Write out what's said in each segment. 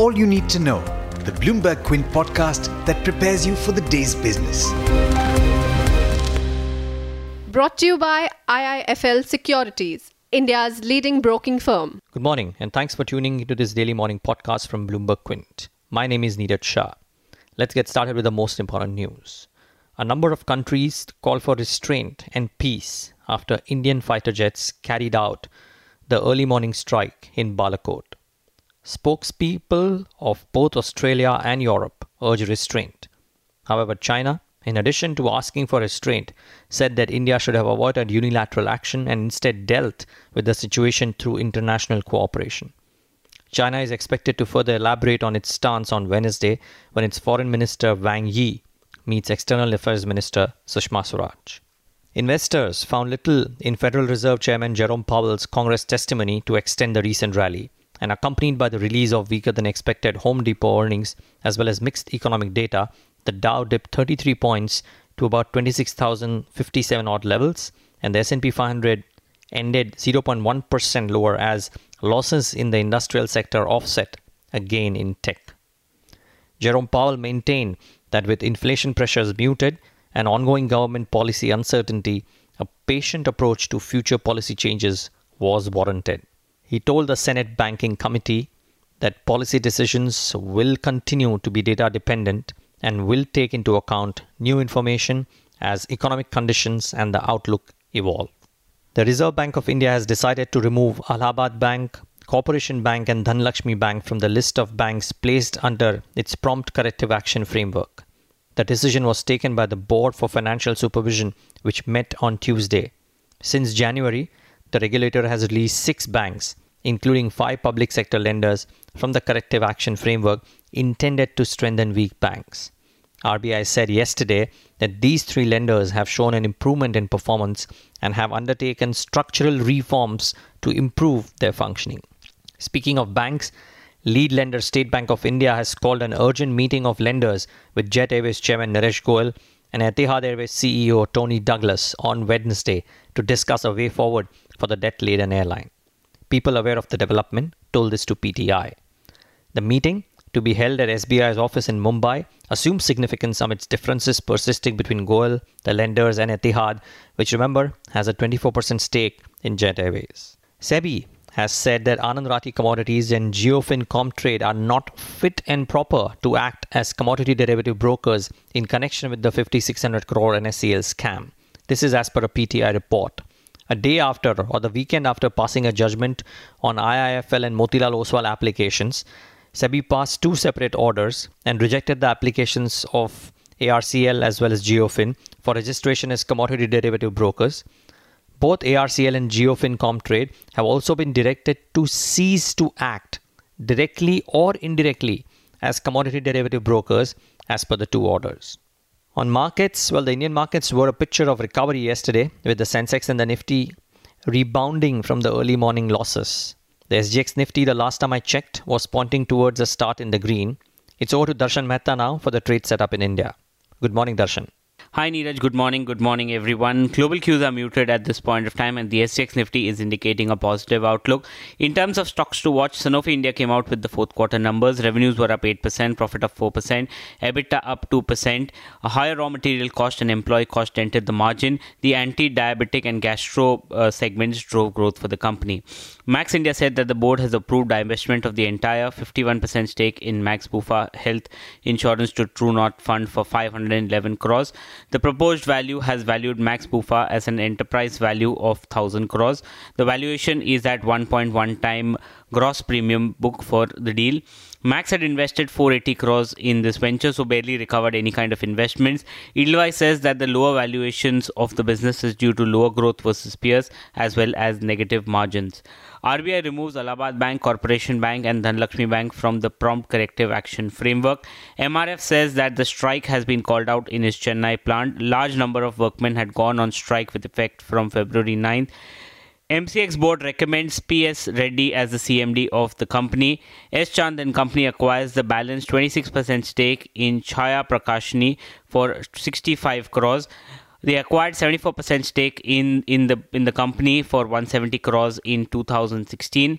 all you need to know. The Bloomberg Quint podcast that prepares you for the day's business. Brought to you by IIFL Securities, India's leading broking firm. Good morning, and thanks for tuning into this daily morning podcast from Bloomberg Quint. My name is Neeraj Shah. Let's get started with the most important news. A number of countries call for restraint and peace after Indian fighter jets carried out the early morning strike in Balakot. Spokespeople of both Australia and Europe urge restraint. However, China in addition to asking for restraint, said that India should have avoided unilateral action and instead dealt with the situation through international cooperation. China is expected to further elaborate on its stance on Wednesday when its Foreign Minister Wang Yi meets External Affairs Minister Sushma Swaraj. Investors found little in Federal Reserve Chairman Jerome Powell's Congress testimony to extend the recent rally, and accompanied by the release of weaker than expected Home Depot earnings as well as mixed economic data, the Dow dipped 33 points to about 26,057 odd levels, and the S&P 500 ended 0.1% lower as losses in the industrial sector offset a gain in tech. Jerome Powell maintained that with inflation pressures muted and ongoing government policy uncertainty, a patient approach to future policy changes was warranted. He told the Senate Banking Committee that policy decisions will continue to be data dependent and will take into account new information as economic conditions and the outlook evolve. The Reserve Bank of India has decided to remove Allahabad Bank, Corporation Bank, and Dhanlaxmi Bank from the list of banks placed under its prompt corrective action framework. The decision was taken by the Board for Financial Supervision, which met on Tuesday. Since January, the regulator has released six banks, including five public sector lenders, from the corrective action framework intended to strengthen weak banks. RBI said yesterday that these three lenders have shown an improvement in performance and have undertaken structural reforms to improve their functioning. Speaking of banks, lead lender State Bank of India has called an urgent meeting of lenders with Jet Airways chairman Naresh Goyal and Etihad Airways CEO Tony Douglas on Wednesday to discuss a way forward for the debt laden airline. People aware of the development told this to PTI. The meeting to be held at SBI's office in Mumbai assumes significance amidst differences persisting between Goyal, the lenders, and Etihad, which remember has a 24% stake in Jet Airways. SEBI has said that Anand Rathi Commodities and Geofin Comtrade are not fit and proper to act as commodity derivative brokers in connection with the 5600 crore NSEL scam. This is as per a PTI report. A day after or the weekend after passing a judgment on IIFL and Motilal Oswal applications, SEBI passed two separate orders and rejected the applications of ARCL as well as Geofin for registration as commodity derivative brokers. Both ARCL and Geofin Comtrade have also been directed to cease to act directly or indirectly as commodity derivative brokers as per the two orders. On markets, well, the Indian markets were a picture of recovery yesterday with the Sensex and the Nifty rebounding from the early morning losses. The SGX Nifty, the last time I checked, was pointing towards a start in the green. It's over to Darshan Mehta now for the trade setup in India. Good morning, Darshan. Hi Neeraj, good morning, good morning everyone. Global cues are muted at this point of time and the SGX Nifty is indicating a positive outlook. In terms of stocks to watch, Sanofi India came out with the fourth quarter numbers. Revenues were up 8%, profit up 4%, EBITDA up 2%. A higher raw material cost and employee cost entered the margin. The anti-diabetic and gastro uh, segments drove growth for the company. Max India said that the board has approved divestment of the entire 51% stake in Max Bupa Health Insurance to True North Fund for 511 crores. The proposed value has valued Max Bupa as an enterprise value of 1000 crores. The valuation is at 1.1 time gross premium book for the deal. Max had invested 480 crores in this venture, so barely recovered any kind of investments. Edelweiss says that the lower valuations of the business is due to lower growth versus peers as well as negative margins. RBI removes Allahabad Bank, Corporation Bank, and Dhanlaxmi Bank from the prompt corrective action framework. MRF says that the strike has been called out in its Chennai plant. Large number of workmen had gone on strike with effect from February 9th. MCX board recommends PS Reddy as the CMD of the company. S Chand and company acquires the balance 26% stake in Chhaya Prakashani for 65 crores. They acquired 74% stake in, in the in the company for 170 crores in 2016.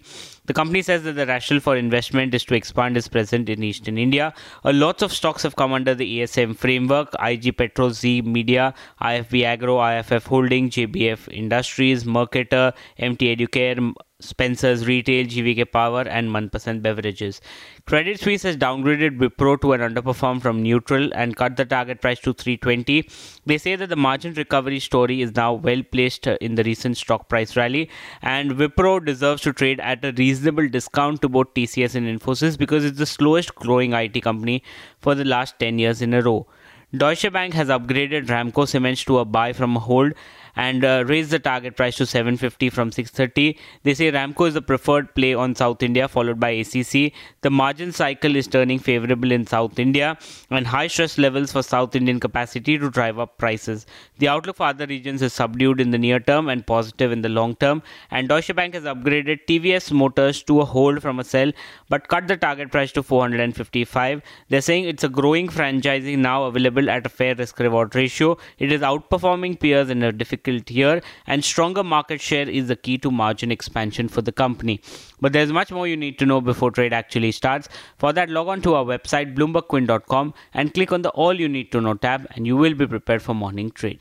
The company says that the rationale for investment is to expand its presence in Eastern India. Uh, lots of stocks have come under the ESM framework IG Petro, Zee Media, IFB Agro, IFF Holding, JBF Industries, Mercator, MT Educare, Spencer's Retail, GVK Power, and Manpasand Beverages. Credit Suisse has downgraded Wipro to an underperform from neutral and cut the target price to 320. They say that the margin recovery story is now well placed in the recent stock price rally, and Wipro deserves to trade at a reasonable discount to both TCS and Infosys because it's the slowest growing IT company for the last 10 years in a row. Deutsche Bank has upgraded Ramco Cements to a buy from a hold and uh, raised the target price to 750 from 630. They say Ramco is the preferred play on South India, followed by ACC. The margin cycle is turning favorable in South India, and high stress levels for South Indian capacity to drive up prices. The outlook for other regions is subdued in the near term and positive in the long term. And Deutsche Bank has upgraded TVS Motors to a hold from a sell, but cut the target price to 455. They're saying it's a growing franchising now available at a fair risk reward ratio. It is outperforming peers in a difficult difficult year, and stronger market share is the key to margin expansion for the company. But there's much more you need to know before trade actually starts. For that, log on to our website, bloombergquint.com, and click on the All You Need to Know tab, and you will be prepared for morning trade.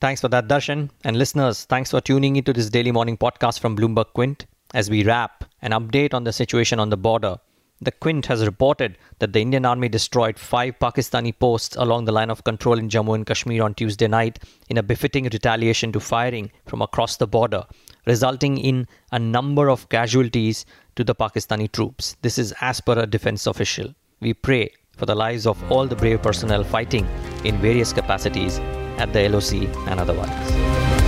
Thanks for that, Darshan. And listeners, thanks for tuning into this daily morning podcast from Bloomberg Quint. As we wrap, an update on the situation on the border the Quint has reported that the Indian Army destroyed five Pakistani posts along the line of control in Jammu and Kashmir on Tuesday night in a befitting retaliation to firing from across the border, resulting in a number of casualties to the Pakistani troops. This is as per a defense official. We pray for the lives of all the brave personnel fighting in various capacities at the LOC and otherwise.